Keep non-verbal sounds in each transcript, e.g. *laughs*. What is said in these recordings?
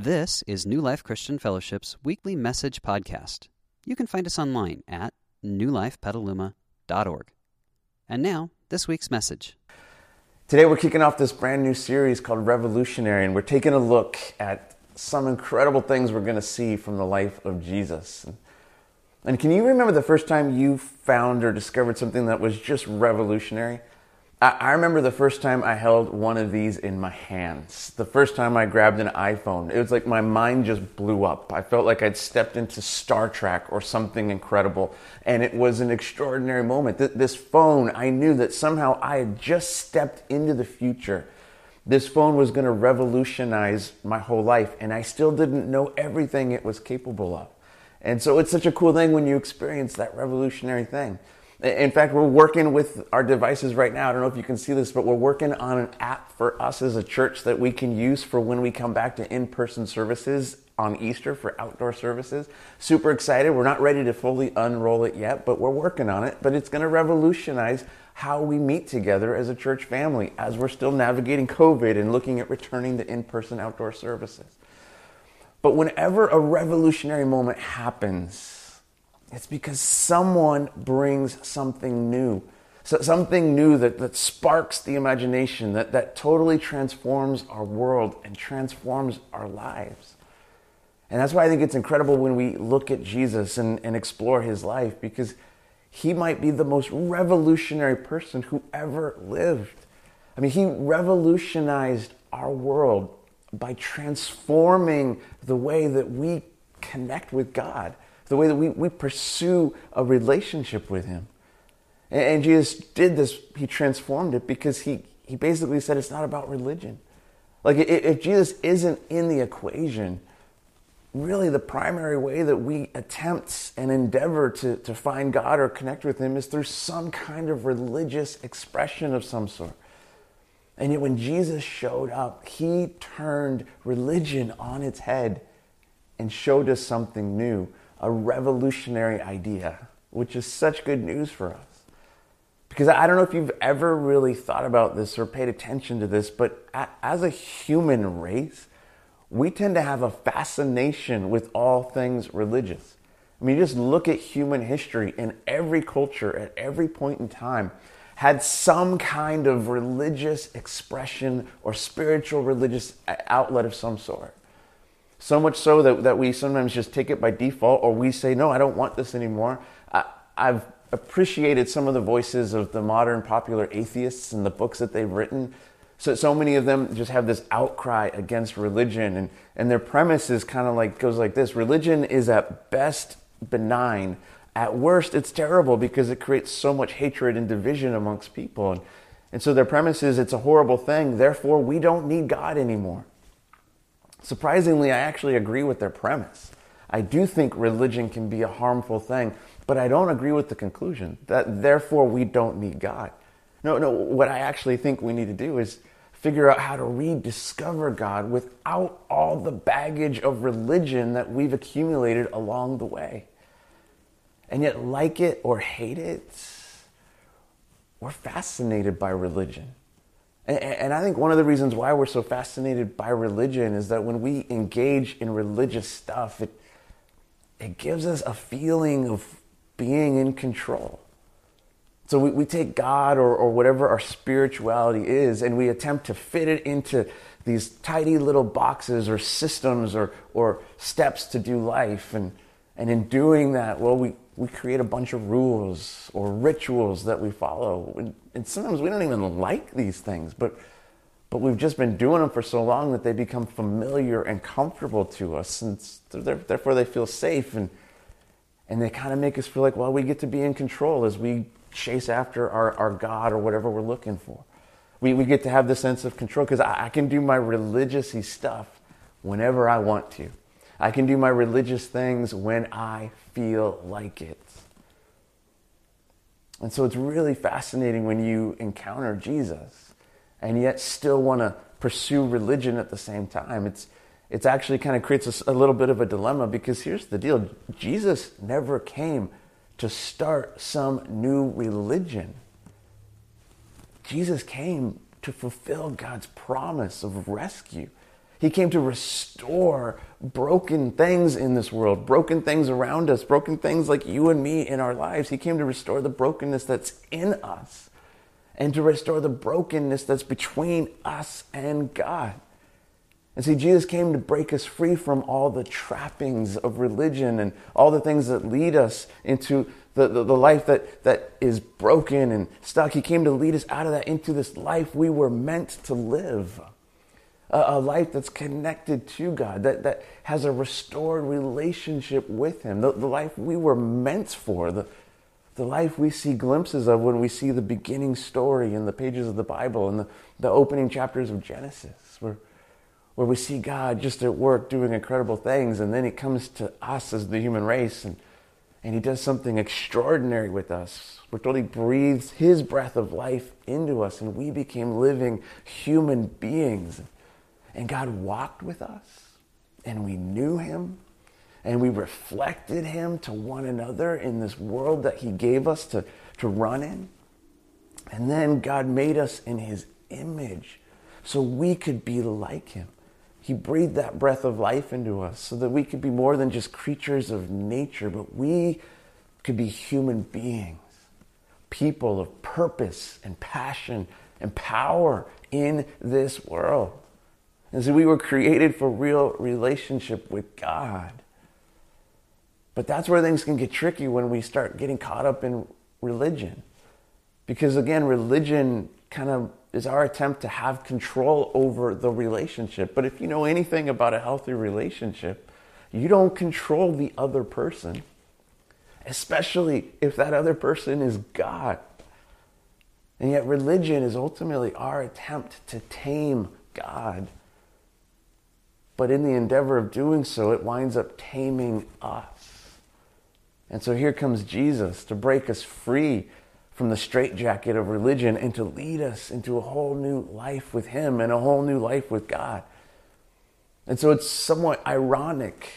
This is New Life Christian Fellowship's weekly message podcast. You can find us online at newlifepetaluma.org. And now, this week's message. Today we're kicking off this brand new series called Revolutionary, and we're taking a look at some incredible things we're going to see from the life of Jesus. And can you remember the first time you found or discovered something that was just revolutionary? I remember the first time I held one of these in my hands. The first time I grabbed an iPhone, it was like my mind just blew up. I felt like I'd stepped into Star Trek or something incredible. And it was an extraordinary moment. This phone, I knew that somehow I had just stepped into the future. This phone was going to revolutionize my whole life. And I still didn't know everything it was capable of. And so it's such a cool thing when you experience that revolutionary thing. In fact, we're working with our devices right now. I don't know if you can see this, but we're working on an app for us as a church that we can use for when we come back to in person services on Easter for outdoor services. Super excited. We're not ready to fully unroll it yet, but we're working on it. But it's going to revolutionize how we meet together as a church family as we're still navigating COVID and looking at returning to in person outdoor services. But whenever a revolutionary moment happens, it's because someone brings something new. So something new that, that sparks the imagination, that, that totally transforms our world and transforms our lives. And that's why I think it's incredible when we look at Jesus and, and explore his life, because he might be the most revolutionary person who ever lived. I mean, he revolutionized our world by transforming the way that we connect with God the way that we, we pursue a relationship with Him. And, and Jesus did this, He transformed it because He, he basically said it's not about religion. Like, if, Jesus isn't in the equation, really the primary way that we attempt and endeavor to, to find God or connect with Him is through some kind of religious expression of some sort. And yet, when Jesus showed up, He turned religion on its head and showed us something new a revolutionary idea, which is such good news for us. Because I don't know if you've ever really thought about this or paid attention to this, but as a human race, we tend to have a fascination with all things religious. I mean, just look at human history in every culture at every point in time had some kind of religious expression or spiritual religious uh, outlet of some sort. So much so that, that we sometimes just take it by default or we say, no, I don't want this anymore. I, I've appreciated some of the voices of the modern popular atheists and the books that they've written. So, so many of them just have this outcry against religion, and, and their premise is kind of like goes like this religion is at best benign. At worst, it's terrible because it creates so much hatred and division amongst people. And, and so their premise is it's a horrible thing, therefore, we don't need God anymore. Surprisingly, I actually agree with their premise. I do think religion can be a harmful thing, but I don't agree with the conclusion that therefore we don't need God. No, no, what I actually think we need to do is figure out how to rediscover God without all the baggage of religion that we've accumulated along the way. And yet, like it or hate it, we're fascinated by religion. And, I think one of the reasons why we're so fascinated by religion is that when we engage in religious stuff, it, it gives us a feeling of being in control. So we, we take God or, or whatever our spirituality is and we attempt to fit it into these tidy little boxes or systems or, or steps to do life. And, and in doing that, well, we, we create a bunch of rules or rituals that we follow. And sometimes we don't even like these things, but, but we've just been doing them for so long that they become familiar and comfortable to us. And therefore, they feel safe. And, and they kind of make us feel like, well, we get to be in control as we chase after our, our God or whatever we're looking for. We, we get to have the sense of control because I, I can do my religious stuff whenever I want to. I can do my religious things when I feel like it. And so it's really fascinating when you encounter Jesus and yet still want to pursue religion at the same time. It's, it's actually kind of creates a, a, little bit of a dilemma because here's the deal Jesus never came to start some new religion. Jesus came to fulfill God's promise of rescue. He came to restore broken things in this world, broken things around us, broken things like you and me in our lives. He came to restore the brokenness that's in us and to restore the brokenness that's between us and God. And see, Jesus came to break us free from all the trappings of religion and all the things that lead us into the, the, the, life that, that is broken and stuck. He came to lead us out of that into this life we were meant to live. A, life that's connected to God, that, that has a restored relationship with Him, the, the life we were meant for, the, the life we see glimpses of when we see the beginning story in the pages of the Bible and the, the opening chapters of Genesis, where where we see God just at work doing incredible things, and then He comes to us as the human race and, and He does something extraordinary with us. We're told He breathes His breath of life into us, and we became living human beings. And God walked with us, and we knew Him, and we reflected Him to one another in this world that He gave us to, to run in. And then God made us in His image so we could be like Him. He breathed that breath of life into us so that we could be more than just creatures of nature, but we could be human beings, people of purpose and passion and power in this world. And so we were created for real relationship with God. But that's where things can get tricky when we start getting caught up in religion. Because again, religion kind of is our attempt to have control over the relationship. But if you know anything about a healthy relationship, you don't control the other person, especially if that other person is God. And yet, religion is ultimately our attempt to tame God. But in the endeavor of doing so, it winds up taming us. And so here comes Jesus to break us free from the straitjacket of religion and to lead us into a whole new life with Him and a whole new life with God. And so it's somewhat ironic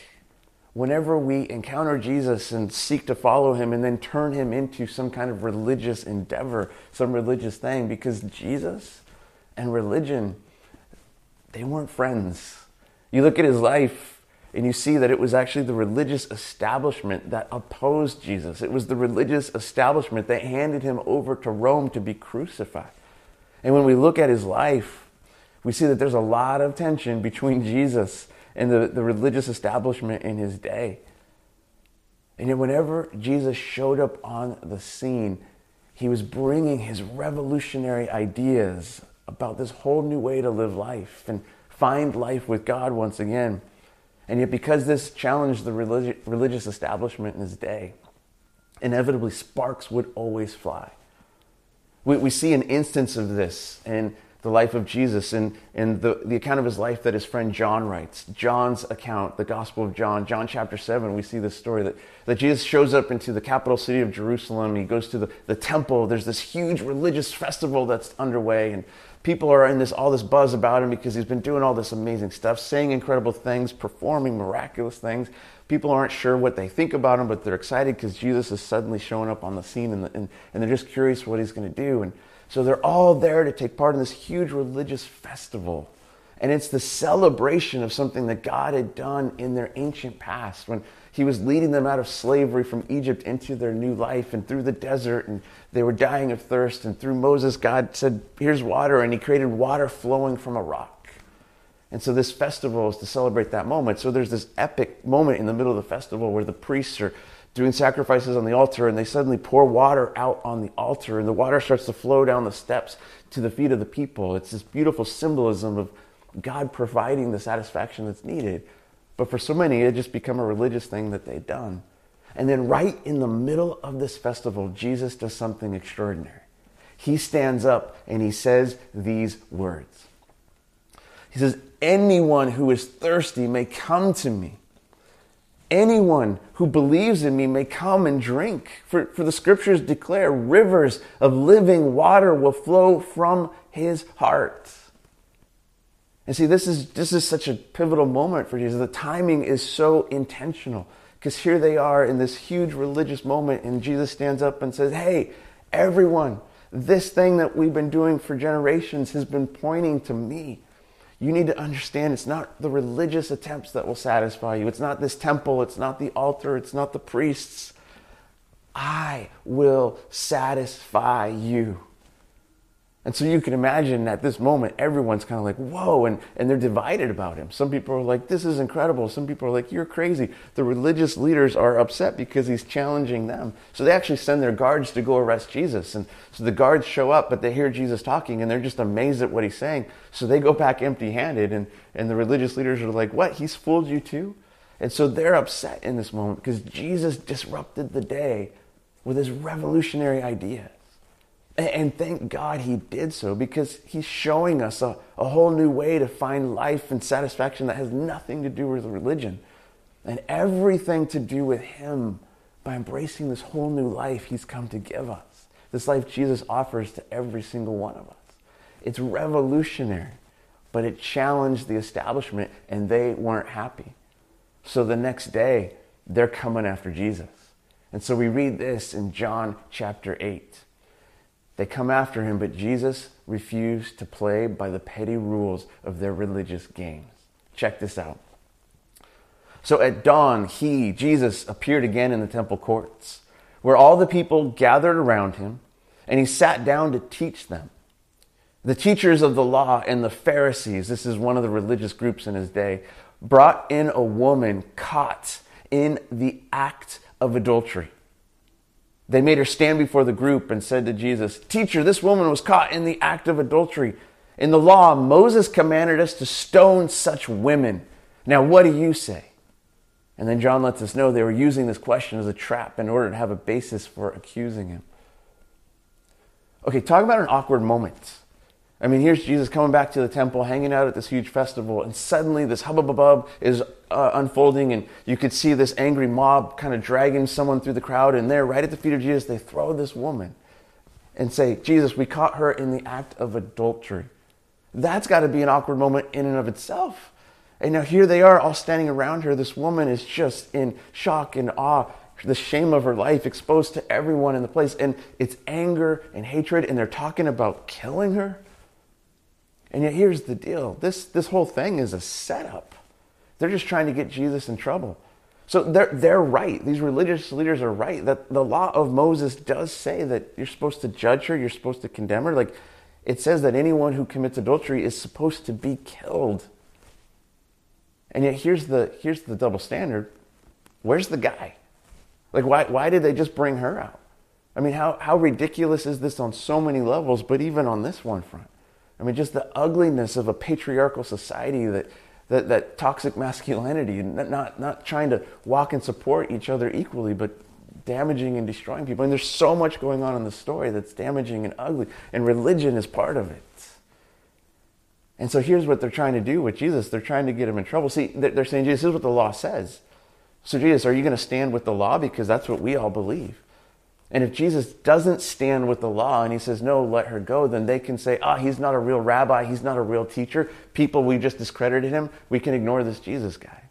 whenever we encounter Jesus and seek to follow Him and then turn Him into some kind of religious endeavor, some religious thing, because Jesus and religion, they weren't friends. You look at His life, and you see that it was actually the religious establishment that opposed Jesus. It was the religious establishment that handed him over to Rome to be crucified. And when we look at his life, we see that there's a lot of tension between *laughs* Jesus and the, the religious establishment in his day. And yet, whenever Jesus showed up on the scene, he was bringing his revolutionary ideas about this whole new way to live life and find life with God once again. And yet, because this challenged the religi- religious establishment in his day, inevitably sparks would always fly. We, we see an instance of this in the life of Jesus and in, in the, the account of his life that his friend John writes. John's account, the Gospel of John, John chapter 7, we see this story that, that Jesus shows up into the capital city of Jerusalem. He goes to the, the temple. There's this huge religious festival that's underway. And people are in this all this buzz about him because he's been doing all this amazing stuff, saying incredible things, performing miraculous things. People aren't sure what they think about him, but they're excited because Jesus is suddenly showing up on the scene and, and, and they're just curious what he's going to do. And so they're all there to take part in this huge religious festival. And it's the celebration of something that God had done in their ancient past when he was leading them out of slavery from Egypt into their new life and through the desert, and they were dying of thirst. And through Moses, God said, Here's water, and he created water flowing from a rock. And so this festival is to celebrate that moment. So there's this epic moment in the middle of the festival where the priests are doing sacrifices on the altar and they suddenly pour water out on the altar and the water starts to flow down the steps to the feet of the people. It's this beautiful symbolism of God providing the satisfaction that's needed. But for so many, it just become a religious thing that they've done. And then, right in the middle of this festival, Jesus does something extraordinary. He stands up and he says these words He says, Anyone who is thirsty may come to me. Anyone who believes in me may come and drink. For, for the scriptures declare rivers of living water will flow from his heart. And see, this is, this is such a pivotal moment for Jesus. The timing is so intentional because here they are in this huge religious moment, and Jesus stands up and says, Hey, everyone, this thing that we've been doing for generations has been pointing to me. you need to understand it's not the religious attempts that will satisfy you. It's not this temple, it's not the altar, it's not the priests. I will satisfy you. And so you can imagine at this moment, everyone's kind of like, whoa, and, and they're divided about him. Some people are like, this is incredible. Some people are like, you're crazy. The religious leaders are upset because he's challenging them. So they actually send their guards to go arrest Jesus. And so the guards show up, but they hear Jesus talking and they're just amazed at what he's saying. So they go back empty handed. And, and the religious leaders are like, what? He's fooled you too? And so they're upset in this moment because Jesus disrupted the day with his revolutionary idea. And thank God he did so because he's showing us a, a whole new way to find life and satisfaction that has nothing to do with religion and everything to do with him by embracing this whole new life he's come to give us. This life Jesus offers to every single one of us. It's revolutionary, but it challenged the establishment and they weren't happy. So the next day, they're coming after Jesus. And so we read this in John chapter 8. They come after him, but Jesus refused to play by the petty rules of their religious games. Check this out. So at dawn, he, Jesus, appeared again in the temple courts, where all the people gathered around him, and he sat down to teach them. The teachers of the law and the Pharisees, this is one of the religious groups in his day, brought in a woman caught in the act of adultery. They made her stand before the group and said to Jesus, Teacher, this woman was caught in the act of adultery. In the law, Moses commanded us to stone such women. Now, what do you say? And then John lets us know they were using this question as a trap in order to have a basis for accusing him. Okay, talk about an awkward moment. I mean, here's Jesus coming back to the temple, hanging out at this huge festival, and suddenly this hubbub is uh, unfolding, and you could see this angry mob kind of dragging someone through the crowd, and there, right at the feet of Jesus, they throw this woman and say, Jesus, we caught her in the act of adultery. That's got to be an awkward moment in and of itself. And now here they are all standing around her. This woman is just in shock and awe, the shame of her life exposed to everyone in the place. And it's anger and hatred, and they're talking about killing her. And yet, here's the deal this, this whole thing is a setup. They're just trying to get Jesus in trouble. So they're, they're right. These religious leaders are right that the law of Moses does say that you're supposed to judge her, you're supposed to condemn her. Like it says that anyone who commits adultery is supposed to be killed. And yet here's the here's the double standard. Where's the guy? Like why why did they just bring her out? I mean, how, how ridiculous is this on so many levels, but even on this one front? I mean, just the ugliness of a patriarchal society that, that, that toxic masculinity, not, not trying to walk and support each other equally, but damaging and destroying people. And there's so much going on in the story that's damaging and ugly, and religion is part of it. And so here's what they're trying to do with Jesus. They're trying to get him in trouble. See, they're saying, Jesus, this is what the law says. So, Jesus, are you going to stand with the law? Because that's what we all believe. And if Jesus doesn't stand with the law and he says, no, let her go, then they can say, ah, oh, he's not a real rabbi, he's not a real teacher. People, we just discredited him. We can ignore this Jesus guy.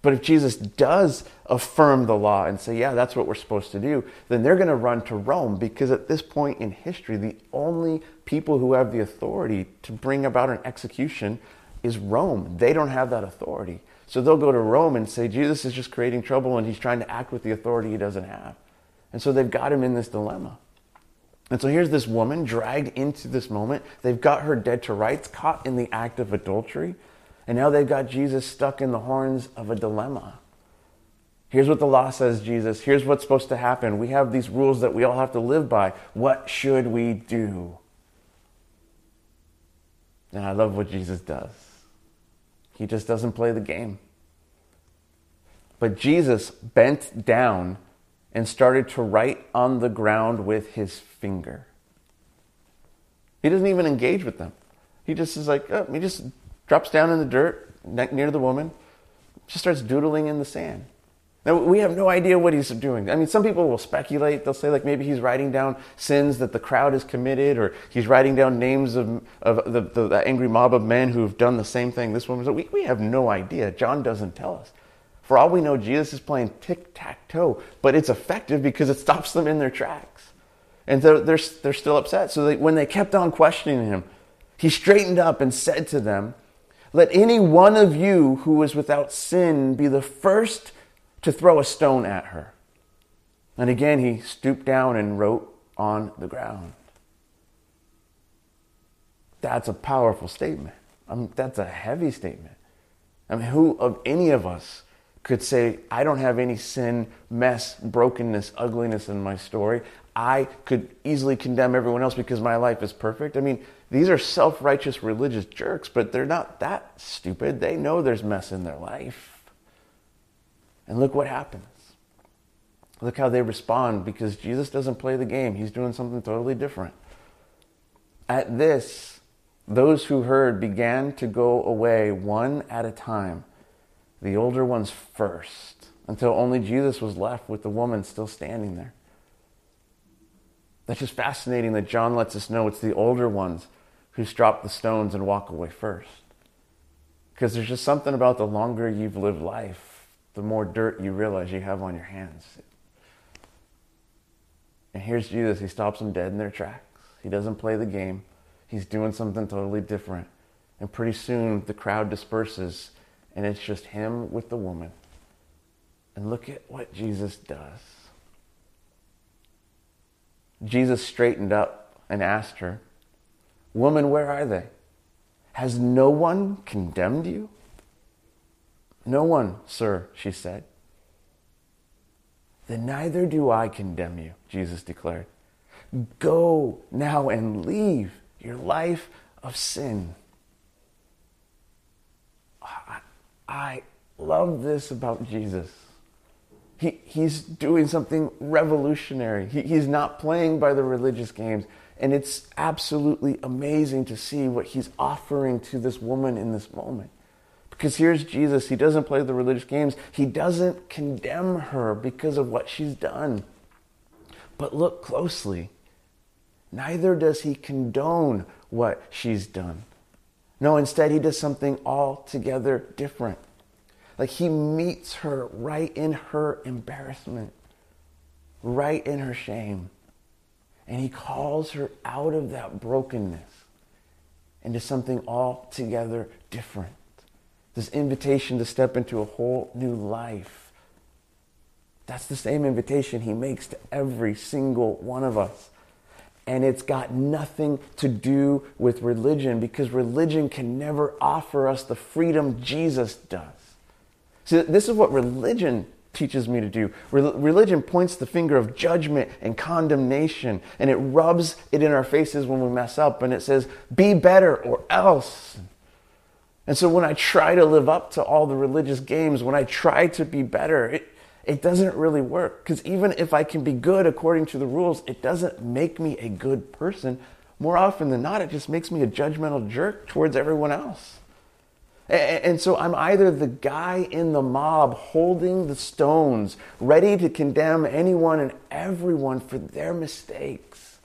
But if Jesus does affirm the law and say, yeah, that's what we're supposed to do, then they're going to run to Rome because at this point in history, the only people who have the authority to bring about an execution is Rome. They don't have that authority. So they'll go to Rome and say, Jesus is just creating trouble and he's trying to act with the authority he doesn't have. And so they've got him in this dilemma. And so here's this woman dragged into this moment. They've got her dead to rights, caught in the act of adultery. And now they've got Jesus stuck in the horns of a dilemma. Here's what the law says, Jesus. Here's what's supposed to happen. We have these rules that we all have to live by. What should we do? And I love what Jesus does. He just doesn't play the game. But Jesus bent down and started to write on the ground with his finger. He doesn't even engage with them. He just is like, oh, he just drops down in the dirt near the woman, just starts doodling in the sand. Now, we have no idea what he's doing. I mean, some people will speculate. They'll say, like, maybe he's writing down sins that the crowd has committed, or he's writing down names of, of the, the, the angry mob of men who have done the same thing this woman. We, we have no idea. John doesn't tell us. For all we know, Jesus is playing tic tac toe, but it's effective because it stops them in their tracks. And they're, they're, they're still upset. So they, when they kept on questioning him, he straightened up and said to them, Let any one of you who is without sin be the first to throw a stone at her. And again he stooped down and wrote on the ground. That's a powerful statement. I mean, that's a heavy statement. I mean, who of any of us could say, I don't have any sin, mess, brokenness, ugliness in my story? I could easily condemn everyone else because my life is perfect. I mean, these are self righteous religious jerks, but they're not that stupid. They know there's mess in their life. And look what happens. Look how they respond because Jesus doesn't play the game, He's doing something totally different. At this, those who heard began to go away one at a time, the older ones first, until only Jesus was left with the woman still standing there. That's just fascinating that John lets us know it's the older ones who drop the stones and walk away first. Because there's just something about the longer you've lived life, the more dirt you realize you have on your hands. And here's Jesus. He stops them dead in their tracks. He doesn't play the game. He's doing something totally different. And pretty soon the crowd disperses and it's just him with the woman. And look at what Jesus does. Jesus straightened up and asked her, Woman, where are they? Has no one condemned you? No one, sir, she said. Then neither do I condemn you, Jesus declared. Go now and leave your life of sin. I love this about Jesus. He, he's doing something revolutionary. He, he's not playing by the religious games. And it's absolutely amazing to see what he's offering to this woman in this moment. Because here's Jesus. He doesn't play the religious games, he doesn't condemn her because of what she's done. But look closely. Neither does he condone what she's done. No, instead, he does something altogether different. Like he meets her right in her embarrassment, right in her shame. And he calls her out of that brokenness into something altogether different. This invitation to step into a whole new life. That's the same invitation he makes to every single one of us. And it's got nothing to do with religion because religion can never offer us the freedom Jesus does. See, this is what religion teaches me to do. Religion points the finger of judgment and condemnation, and it rubs it in our faces when we mess up, and it says, be better or else. And so when I try to live up to all the religious games, when I try to be better, it, it doesn't really work. Because even if I can be good according to the rules, it doesn't make me a good person. More often than not, it just makes me a judgmental jerk towards everyone else. And so I'm either the guy in the mob holding the stones, ready to condemn anyone and everyone for their mistakes,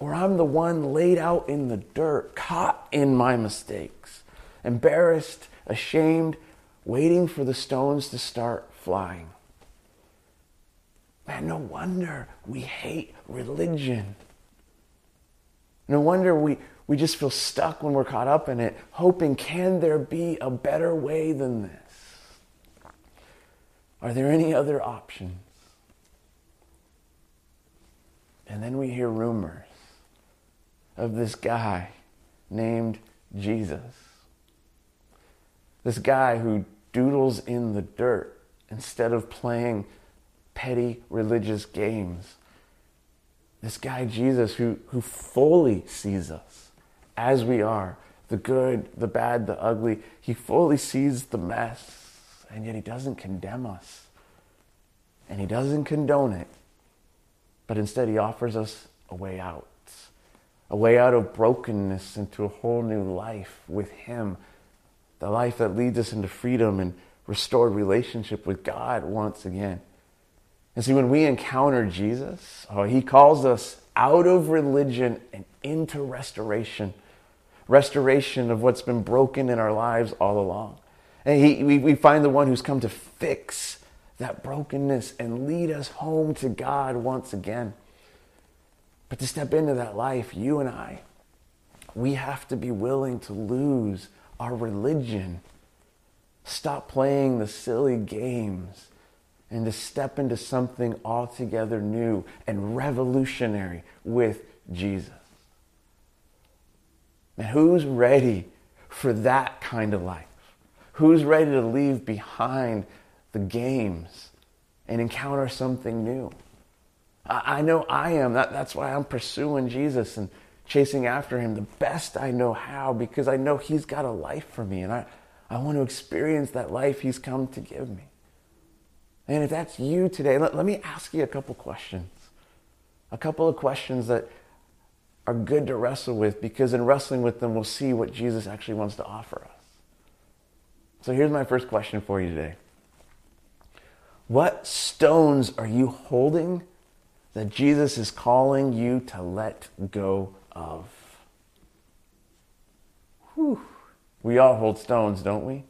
or I'm the one laid out in the dirt, caught in my mistakes, embarrassed, ashamed, waiting for the stones to start flying. Man, no wonder we hate religion. No wonder we, we just feel stuck when we're caught up in it, hoping, can there be a better way than this? Are there any other options? And then we hear rumors of this guy named Jesus. This guy who doodles in the dirt instead of playing petty religious games. This guy, Jesus, who, who fully sees us as we are the good, the bad, the ugly. He fully sees the mess, and yet he doesn't condemn us. And he doesn't condone it, but instead he offers us a way out a way out of brokenness into a whole new life with him, the life that leads us into freedom and restored relationship with God once again. And see, when we encounter Jesus, oh, he calls us out of religion and into restoration restoration of what's been broken in our lives all along. And he, we, we find the one who's come to fix that brokenness and lead us home to God once again. But to step into that life, you and I, we have to be willing to lose our religion. Stop playing the silly games and to step into something altogether new and revolutionary with Jesus. And who's ready for that kind of life? Who's ready to leave behind the games and encounter something new? I, know I am. That, that's why I'm pursuing Jesus and chasing after him the best I know how because I know he's got a life for me and I, I want to experience that life he's come to give me. And if that's you today, let, let me ask you a couple questions. A couple of questions that are good to wrestle with because in wrestling with them, we'll see what Jesus actually wants to offer us. So here's my first question for you today What stones are you holding that Jesus is calling you to let go of? Whew. We all hold stones, don't we?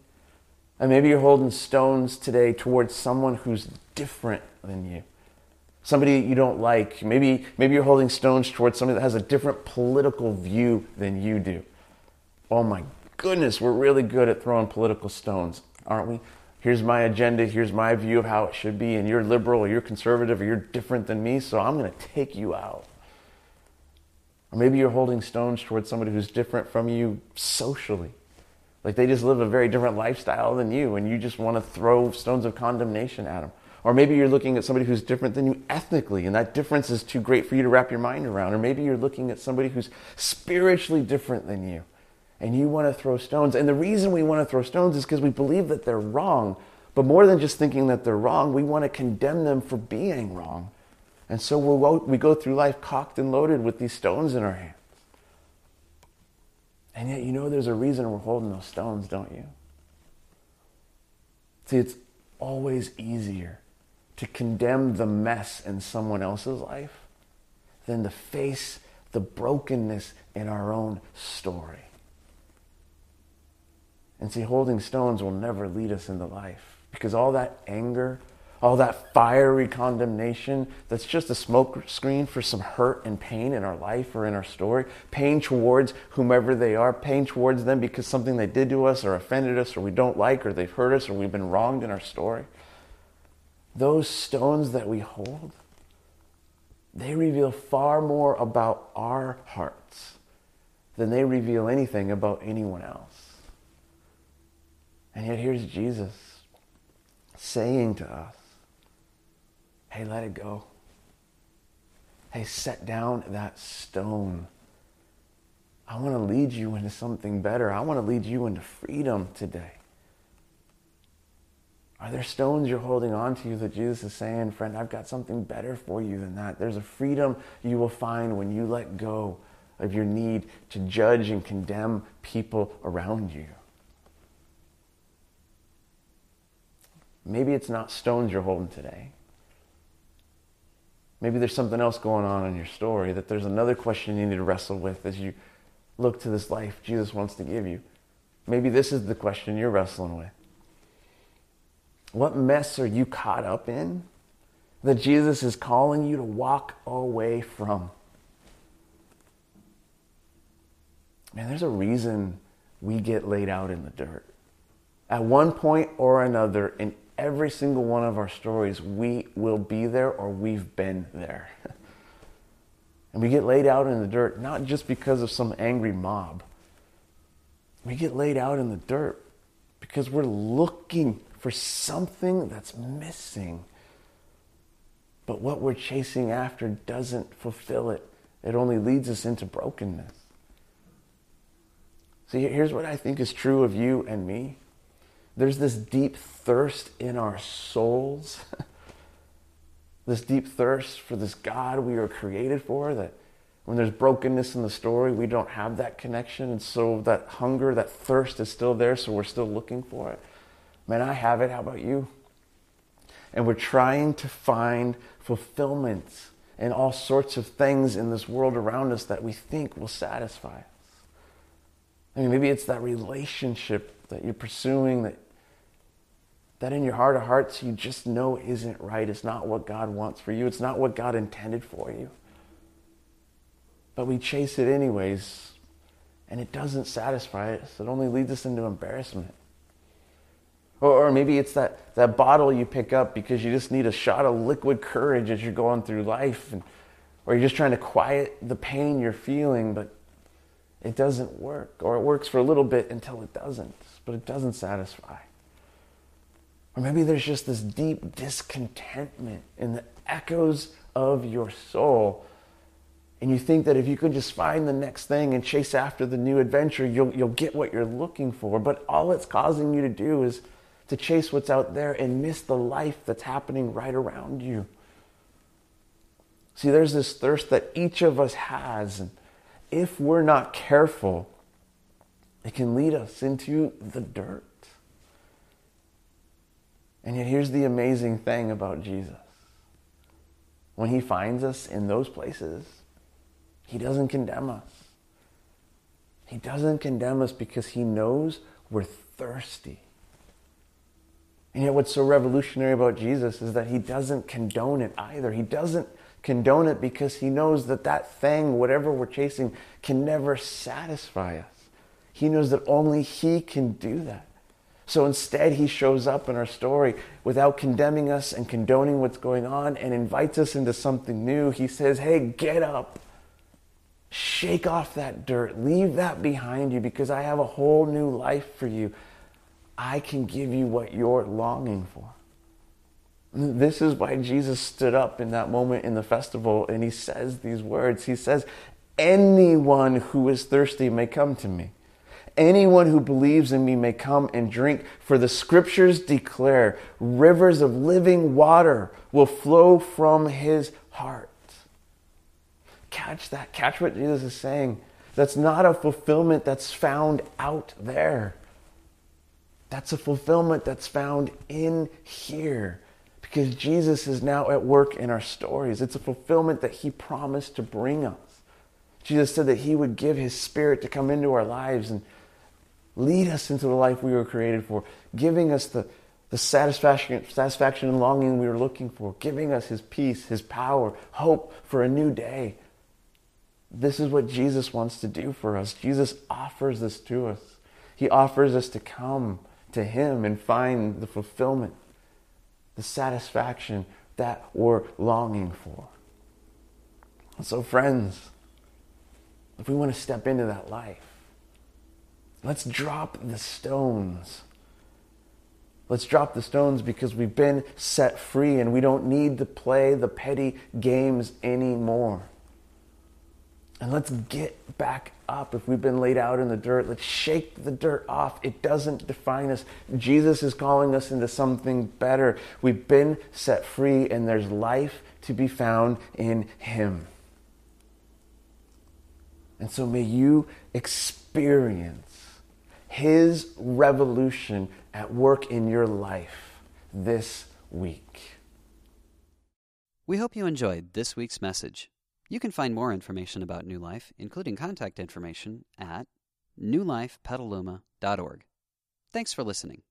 And maybe you're holding stones today towards someone who's different than you. Somebody you don't like. Maybe, maybe you're holding stones towards somebody that has a different political view than you do. Oh my goodness, we're really good at throwing political stones, aren't we? Here's my agenda, here's my view of how it should be, and you're liberal or you're conservative or you're different than me, so I'm going to take you out. Or maybe you're holding stones towards somebody who's different from you socially. Like they just live a very different lifestyle than you, and you just want to throw stones of condemnation at them. Or maybe you're looking at somebody who's different than you ethnically, and that difference is too great for you to wrap your mind around. Or maybe you're looking at somebody who's spiritually different than you, and you want to throw stones. And the reason we want to throw stones is because we believe that they're wrong. But more than just thinking that they're wrong, we want to condemn them for being wrong. And so we go through life cocked and loaded with these stones in our hands. And yet, you know, there's a reason we're holding those stones, don't you? See, it's always easier to condemn the mess in someone else's life than to face the brokenness in our own story. And see, holding stones will never lead us into life because all that anger, all that fiery condemnation that's just a smoke screen for some hurt and pain in our life or in our story, pain towards whomever they are, pain towards them because something they did to us or offended us or we don't like or they've hurt us or we've been wronged in our story. Those stones that we hold, they reveal far more about our hearts than they reveal anything about anyone else. And yet here's Jesus saying to us, Hey, let it go. Hey, set down that stone. I want to lead you into something better. I want to lead you into freedom today. Are there stones you're holding on to that Jesus is saying, friend, I've got something better for you than that? There's a freedom you will find when you let go of your need to judge and condemn people around you. Maybe it's not stones you're holding today. Maybe there's something else going on in your story, that there's another question you need to wrestle with as you look to this life Jesus wants to give you. Maybe this is the question you're wrestling with. What mess are you caught up in that Jesus is calling you to walk away from? Man, there's a reason we get laid out in the dirt. At one point or another in every single one of our stories, we will be there or we've been there. *laughs* and we get laid out in the dirt, not just because of some angry mob. We get laid out in the dirt because we're looking for something that's missing. But what we're chasing after doesn't fulfill it, it only leads us into brokenness. See, here's what I think is true of you and me there's this deep thirst in our souls, *laughs* this deep thirst for this God we are created for, that when there's brokenness in the story, we don't have that connection. And so that hunger, that thirst is still there, so we're still looking for it. Man, I have it. How about you? And we're trying to find fulfillment in all sorts of things in this world around us that we think will satisfy us. I mean, maybe it's that relationship that you're pursuing that that in your heart of hearts you just know isn't right. It's not what God wants for you. It's not what God intended for you. But we chase it anyways. and it doesn't satisfy us. It only leads us into embarrassment. Or, or maybe it's that, that bottle you pick up because you just need a shot of liquid courage as you're going through life. And, or you're just trying to quiet the pain you're feeling, but it doesn't work. Or it works for a little bit until it doesn't, but it doesn't satisfy. Or maybe there's just this deep discontentment in the echoes of your soul. And you think that if you could just find the next thing and chase after the new adventure, you'll, you'll get what you're looking for. But all it's causing you to do is to chase what's out there and miss the life that's happening right around you. See, there's this thirst that each of us has. And if we're not careful, it can lead us into the dirt. And yet, here's the amazing thing about Jesus when he finds us in those places, he doesn't condemn us. He doesn't condemn us because he knows we're thirsty. And yet, what's so revolutionary about Jesus is that he doesn't condone it either. He doesn't condone it because he knows that that thing, whatever we're chasing, can never satisfy us. He knows that only he can do that. So instead, he shows up in our story without condemning us and condoning what's going on and invites us into something new. He says, Hey, get up. Shake off that dirt. Leave that behind you because I have a whole new life for you. I can give you what you're longing for. This is why Jesus stood up in that moment in the festival and he says these words. He says, Anyone who is thirsty may come to me. Anyone who believes in me may come and drink, for the scriptures declare rivers of living water will flow from his heart. Catch that. Catch what Jesus is saying. That's not a fulfillment that's found out there. That's a fulfillment that's found in here because Jesus is now at work in our stories. It's a fulfillment that he promised to bring us. Jesus said that he would give his spirit to come into our lives and lead us into the life we were created for, giving us the, the satisfaction, satisfaction and longing we were looking for, giving us his peace, his power, hope for a new day. This is what Jesus wants to do for us. Jesus offers this to us. He offers us to come to him and find the fulfillment, the satisfaction that we're longing for. so, friends, if we want to step into that life, Let's drop the stones. Let's drop the stones because we've been set free and we don't need to play the petty games anymore. And let's get back up. If we've been laid out in the dirt, let's shake the dirt off. It doesn't define us. Jesus is calling us into something better. We've been set free, and there's life to be found in Him. And so may you experience his revolution at work in your life this week. We hope you enjoyed this week's message. You can find more information about New Life, including contact information, at newlifepetaluma.org. Thanks for listening.